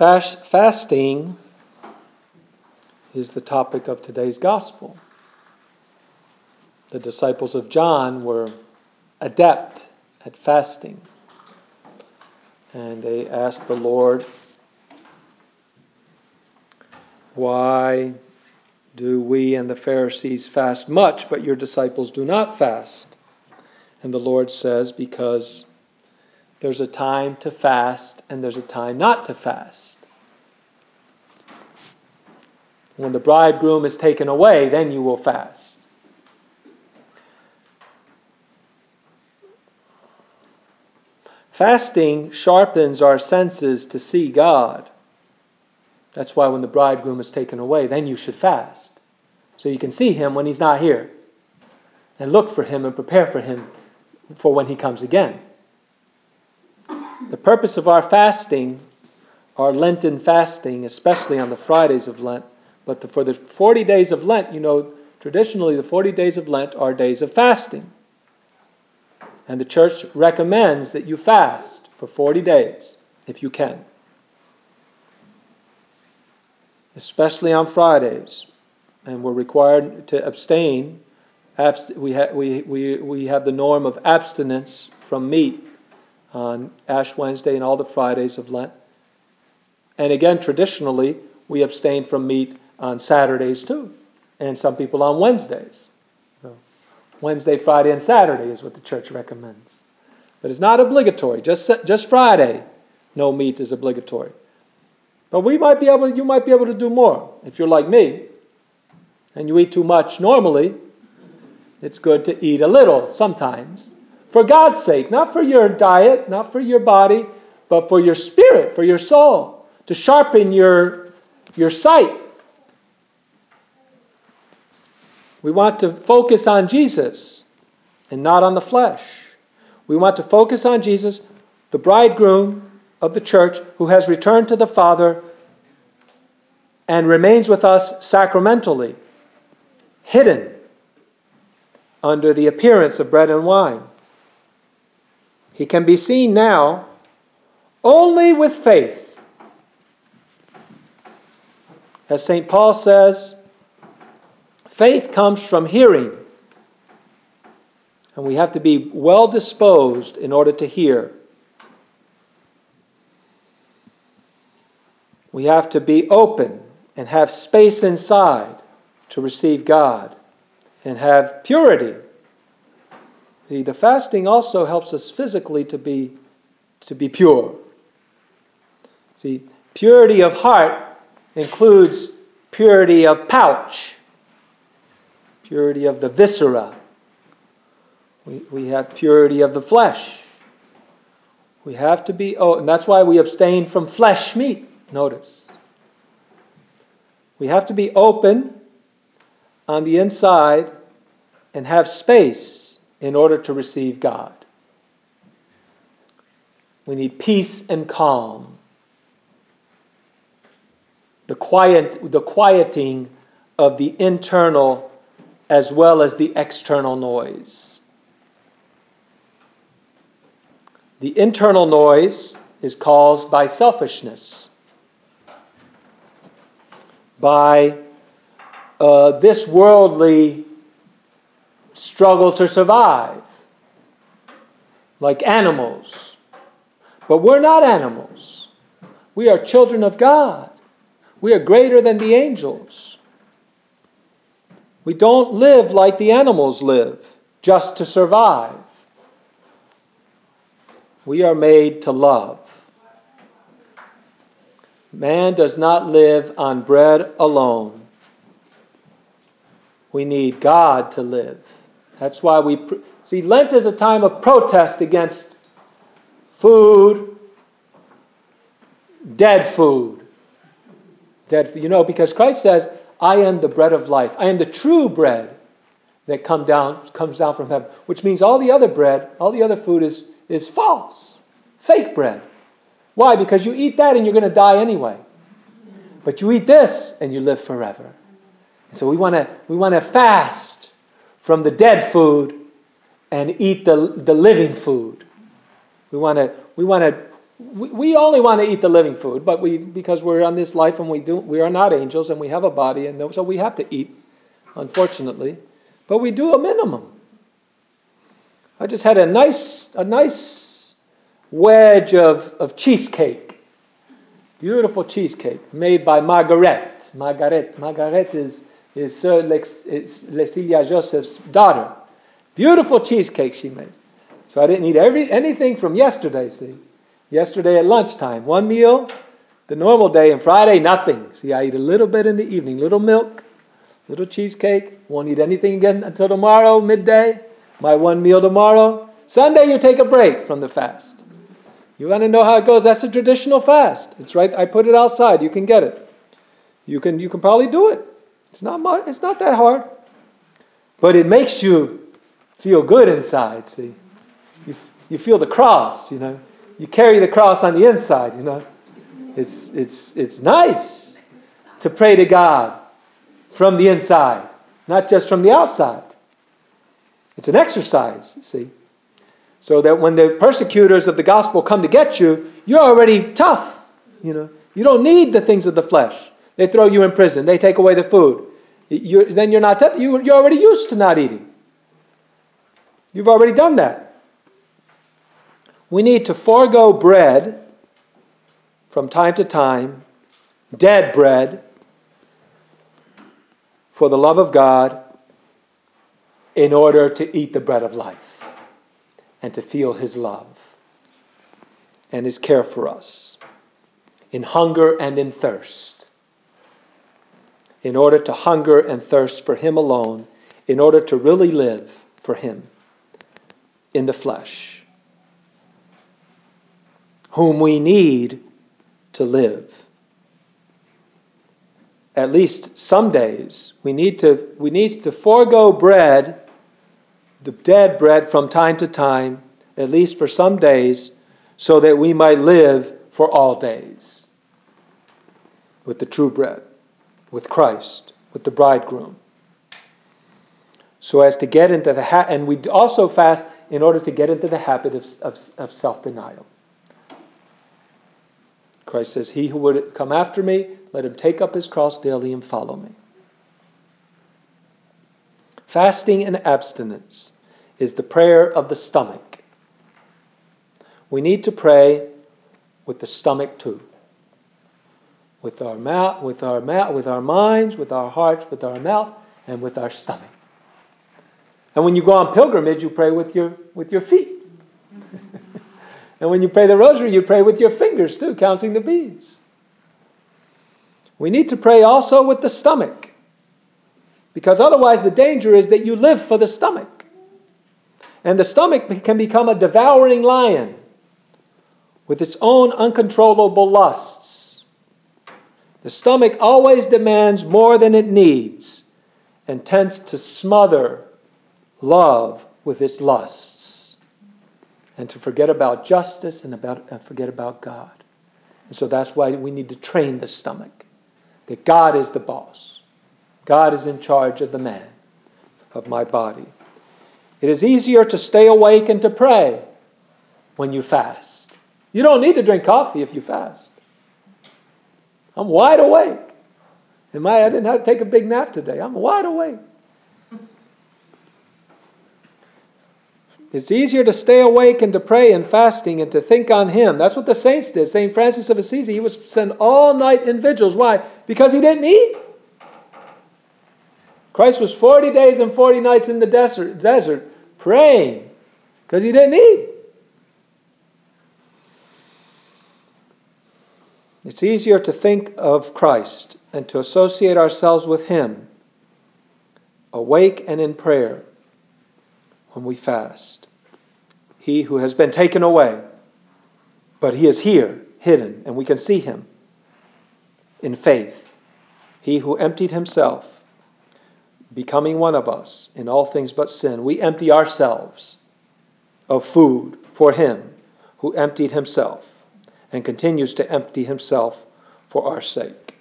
Fast, fasting is the topic of today's gospel. The disciples of John were adept at fasting. And they asked the Lord, Why do we and the Pharisees fast much, but your disciples do not fast? And the Lord says, Because there's a time to fast and there's a time not to fast. When the bridegroom is taken away, then you will fast. Fasting sharpens our senses to see God. That's why when the bridegroom is taken away, then you should fast. So you can see him when he's not here. And look for him and prepare for him for when he comes again. The purpose of our fasting, our Lenten fasting, especially on the Fridays of Lent, but the, for the 40 days of Lent, you know, traditionally the 40 days of Lent are days of fasting. And the church recommends that you fast for 40 days if you can. Especially on Fridays. And we're required to abstain. We, ha- we, we, we have the norm of abstinence from meat on Ash Wednesday and all the Fridays of Lent. And again, traditionally, we abstain from meat on Saturdays too, and some people on Wednesdays. Wednesday, Friday, and Saturday is what the church recommends. But it's not obligatory. Just, just Friday, no meat is obligatory. But we might be able, you might be able to do more. If you're like me, and you eat too much normally, it's good to eat a little sometimes. For God's sake, not for your diet, not for your body, but for your spirit, for your soul, to sharpen your, your sight, We want to focus on Jesus and not on the flesh. We want to focus on Jesus, the bridegroom of the church, who has returned to the Father and remains with us sacramentally, hidden under the appearance of bread and wine. He can be seen now only with faith. As St. Paul says, Faith comes from hearing. And we have to be well disposed in order to hear. We have to be open and have space inside to receive God and have purity. See, the fasting also helps us physically to be, to be pure. See, purity of heart includes purity of pouch purity of the viscera. We, we have purity of the flesh. We have to be, oh, and that's why we abstain from flesh meat, notice. We have to be open on the inside and have space in order to receive God. We need peace and calm. The quiet, the quieting of the internal as well as the external noise. The internal noise is caused by selfishness, by uh, this worldly struggle to survive, like animals. But we're not animals. We are children of God. We are greater than the angels. We don't live like the animals live, just to survive. We are made to love. Man does not live on bread alone. We need God to live. That's why we see Lent is a time of protest against food, dead food. Dead, you know, because Christ says, I am the bread of life. I am the true bread that come down, comes down from heaven, which means all the other bread, all the other food is, is false, fake bread. Why? Because you eat that and you're going to die anyway. But you eat this and you live forever. And so we want to we want to fast from the dead food and eat the, the living food. We want to we want to we, we only want to eat the living food, but we because we're on this life and we do we are not angels and we have a body and so we have to eat, unfortunately. But we do a minimum. I just had a nice a nice wedge of, of cheesecake. Beautiful cheesecake made by Margaret. Margaret. Margaret is, is Sir Lecilia Joseph's daughter. Beautiful cheesecake she made. So I didn't eat every, anything from yesterday, see. Yesterday at lunchtime, one meal. The normal day and Friday, nothing. See, I eat a little bit in the evening, little milk, little cheesecake. Won't eat anything again until tomorrow, midday. My one meal tomorrow. Sunday, you take a break from the fast. You want to know how it goes? That's a traditional fast. It's right. I put it outside. You can get it. You can you can probably do it. It's not much, it's not that hard. But it makes you feel good inside, see. You, you feel the cross, you know you carry the cross on the inside, you know. It's, it's, it's nice to pray to God from the inside, not just from the outside. It's an exercise, see. So that when the persecutors of the gospel come to get you, you're already tough, you know. You don't need the things of the flesh. They throw you in prison. They take away the food. You're, then you're not. You, you're already used to not eating. You've already done that. We need to forego bread from time to time, dead bread, for the love of God, in order to eat the bread of life and to feel His love and His care for us in hunger and in thirst. In order to hunger and thirst for Him alone, in order to really live for Him in the flesh whom we need to live. At least some days, we need to, we need to forego bread, the dead bread, from time to time, at least for some days, so that we might live for all days with the true bread, with Christ, with the bridegroom. So as to get into the ha- and we also fast in order to get into the habit of, of, of self denial. Christ says, He who would come after me, let him take up his cross daily and follow me. Fasting and abstinence is the prayer of the stomach. We need to pray with the stomach too. With our mouth, with our mouth, with our minds, with our hearts, with our mouth, and with our stomach. And when you go on pilgrimage, you pray with your with your feet. And when you pray the rosary, you pray with your fingers too, counting the beads. We need to pray also with the stomach. Because otherwise, the danger is that you live for the stomach. And the stomach can become a devouring lion with its own uncontrollable lusts. The stomach always demands more than it needs and tends to smother love with its lusts and to forget about justice and about and forget about God. And so that's why we need to train the stomach. That God is the boss. God is in charge of the man, of my body. It is easier to stay awake and to pray when you fast. You don't need to drink coffee if you fast. I'm wide awake. Am I, I didn't have to take a big nap today. I'm wide awake. It's easier to stay awake and to pray and fasting and to think on Him. That's what the saints did. St. Francis of Assisi, he would spend all night in vigils. Why? Because he didn't eat. Christ was 40 days and 40 nights in the desert, desert praying because he didn't eat. It's easier to think of Christ and to associate ourselves with Him, awake and in prayer when we fast. He who has been taken away, but he is here, hidden, and we can see him in faith. He who emptied himself, becoming one of us in all things but sin. We empty ourselves of food for him who emptied himself and continues to empty himself for our sake.